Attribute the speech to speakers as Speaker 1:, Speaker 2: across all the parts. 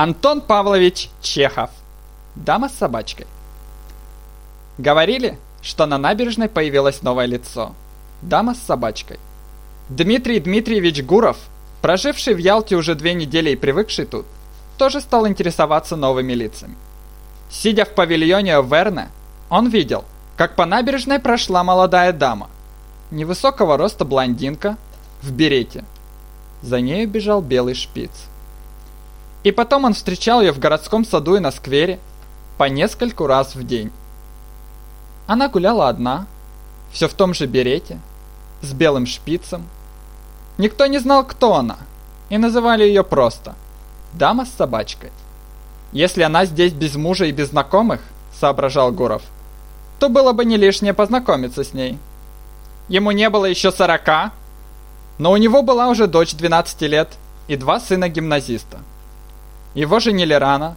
Speaker 1: Антон Павлович Чехов. Дама с собачкой. Говорили, что на набережной появилось новое лицо. Дама с собачкой. Дмитрий Дмитриевич Гуров, проживший в Ялте уже две недели и привыкший тут, тоже стал интересоваться новыми лицами. Сидя в павильоне Верне, он видел, как по набережной прошла молодая дама. Невысокого роста блондинка в берете. За нею бежал белый шпиц. И потом он встречал ее в городском саду и на сквере по нескольку раз в день. Она гуляла одна, все в том же берете, с белым шпицем. Никто не знал, кто она, и называли ее просто «дама с собачкой». Если она здесь без мужа и без знакомых, соображал Гуров, то было бы не лишнее познакомиться с ней. Ему не было еще сорока, но у него была уже дочь 12 лет и два сына-гимназиста. Его женили рано,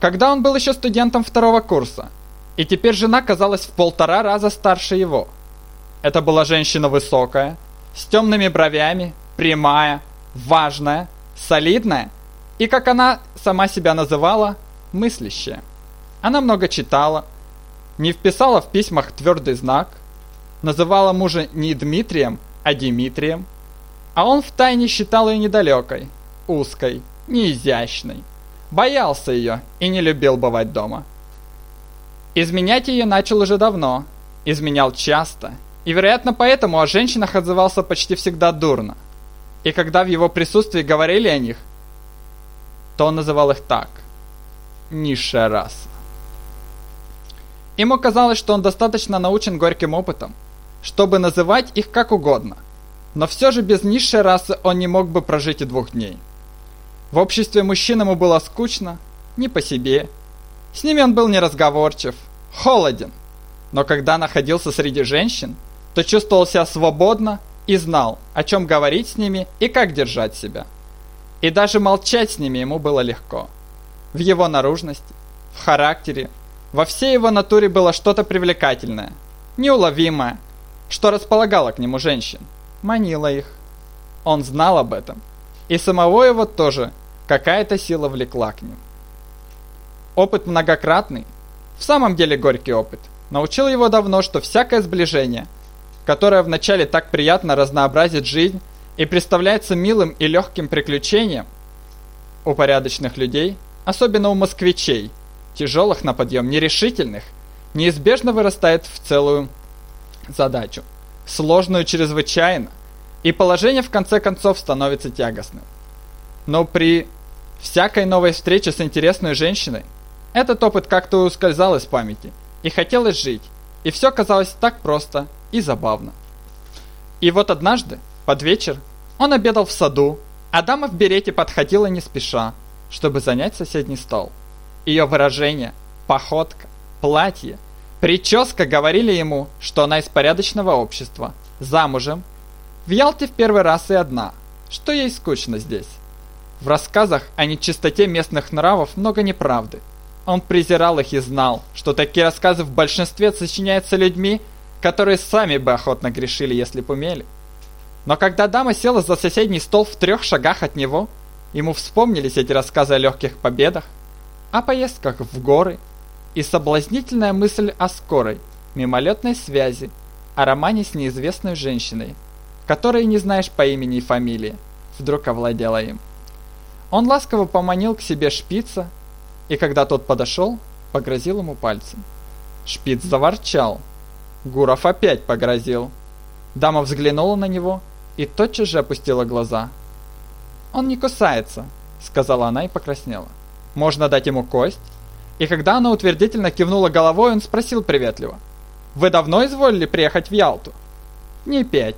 Speaker 1: когда он был еще студентом второго курса, и теперь жена казалась в полтора раза старше его. Это была женщина высокая, с темными бровями, прямая, важная, солидная и, как она сама себя называла, мыслящая. Она много читала, не вписала в письмах твердый знак, называла мужа не Дмитрием, а Димитрием, а он втайне считал ее недалекой, узкой, неизящной. Боялся ее и не любил бывать дома. Изменять ее начал уже давно, изменял часто, и, вероятно, поэтому о женщинах отзывался почти всегда дурно. И когда в его присутствии говорили о них, то он называл их так – низшая раса. Ему казалось, что он достаточно научен горьким опытом, чтобы называть их как угодно, но все же без низшей расы он не мог бы прожить и двух дней. В обществе мужчин ему было скучно, не по себе. С ними он был неразговорчив, холоден. Но когда находился среди женщин, то чувствовал себя свободно и знал, о чем говорить с ними и как держать себя. И даже молчать с ними ему было легко. В его наружности, в характере, во всей его натуре было что-то привлекательное, неуловимое, что располагало к нему женщин, манило их. Он знал об этом и самого его тоже какая-то сила влекла к ним. Опыт многократный, в самом деле горький опыт, научил его давно, что всякое сближение, которое вначале так приятно разнообразит жизнь и представляется милым и легким приключением, у порядочных людей, особенно у москвичей, тяжелых на подъем, нерешительных, неизбежно вырастает в целую задачу, сложную чрезвычайно, и положение в конце концов становится тягостным. Но при всякой новой встрече с интересной женщиной этот опыт как-то ускользал из памяти, и хотелось жить, и все казалось так просто и забавно. И вот однажды, под вечер, он обедал в саду, а дама в берете подходила не спеша, чтобы занять соседний стол. Ее выражение, походка, платье, прическа говорили ему, что она из порядочного общества, замужем в Ялте в первый раз и одна, что ей скучно здесь. В рассказах о нечистоте местных нравов много неправды. Он презирал их и знал, что такие рассказы в большинстве сочиняются людьми, которые сами бы охотно грешили, если бы умели. Но когда дама села за соседний стол в трех шагах от него, ему вспомнились эти рассказы о легких победах, о поездках в горы и соблазнительная мысль о скорой, мимолетной связи, о романе с неизвестной женщиной, которой не знаешь по имени и фамилии, вдруг овладела им. Он ласково поманил к себе шпица, и когда тот подошел, погрозил ему пальцем. Шпиц заворчал. Гуров опять погрозил. Дама взглянула на него и тотчас же опустила глаза. «Он не кусается», — сказала она и покраснела. «Можно дать ему кость?» И когда она утвердительно кивнула головой, он спросил приветливо. «Вы давно изволили приехать в Ялту?» «Не пять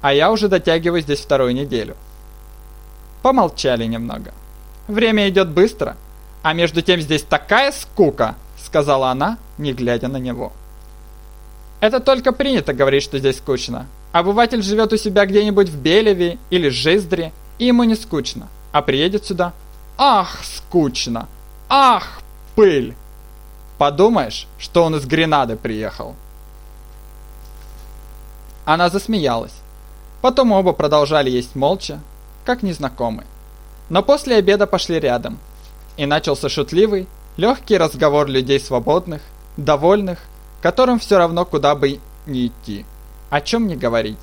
Speaker 1: а я уже дотягиваю здесь вторую неделю. Помолчали немного. Время идет быстро, а между тем здесь такая скука, сказала она, не глядя на него. Это только принято говорить, что здесь скучно. Обыватель живет у себя где-нибудь в Белеве или Жиздре, и ему не скучно, а приедет сюда. Ах, скучно! Ах, пыль! Подумаешь, что он из Гренады приехал. Она засмеялась. Потом оба продолжали есть молча, как незнакомые. Но после обеда пошли рядом. И начался шутливый, легкий разговор людей свободных, довольных, которым все равно куда бы ни идти, о чем не говорить.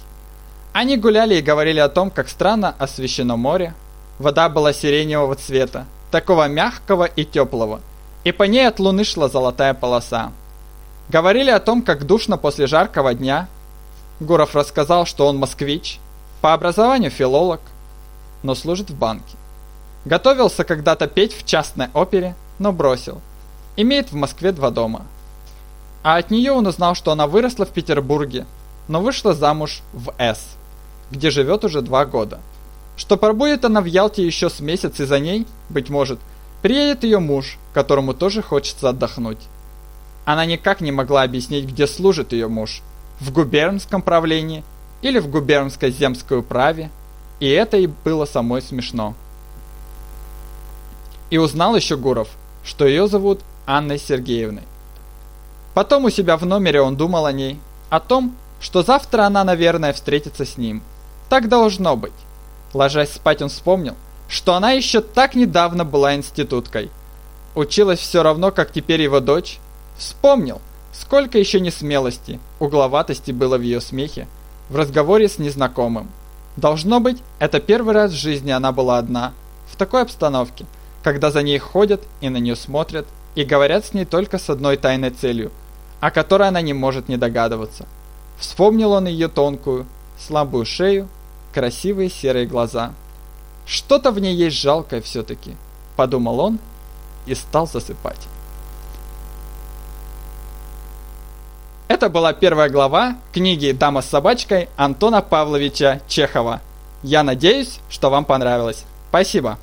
Speaker 1: Они гуляли и говорили о том, как странно освещено море. Вода была сиреневого цвета, такого мягкого и теплого, и по ней от луны шла золотая полоса. Говорили о том, как душно после жаркого дня. Гуров рассказал, что он москвич, по образованию филолог, но служит в банке. Готовился когда-то петь в частной опере, но бросил. Имеет в Москве два дома. А от нее он узнал, что она выросла в Петербурге, но вышла замуж в С, где живет уже два года. Что пробудет она в Ялте еще с месяц и за ней, быть может, приедет ее муж, которому тоже хочется отдохнуть. Она никак не могла объяснить, где служит ее муж. В губернском правлении или в губернской земской управе. И это и было самой смешно. И узнал еще Гуров, что ее зовут Анной Сергеевной. Потом у себя в номере он думал о ней, о том, что завтра она, наверное, встретится с ним. Так должно быть. Ложась спать, он вспомнил, что она еще так недавно была институткой. Училась все равно, как теперь его дочь. Вспомнил, сколько еще несмелости, угловатости было в ее смехе, в разговоре с незнакомым. Должно быть, это первый раз в жизни она была одна, в такой обстановке, когда за ней ходят и на нее смотрят, и говорят с ней только с одной тайной целью, о которой она не может не догадываться. Вспомнил он ее тонкую, слабую шею, красивые серые глаза. Что-то в ней есть жалкое все-таки, подумал он и стал засыпать. Это была первая глава книги «Дама с собачкой» Антона Павловича Чехова. Я надеюсь, что вам понравилось. Спасибо.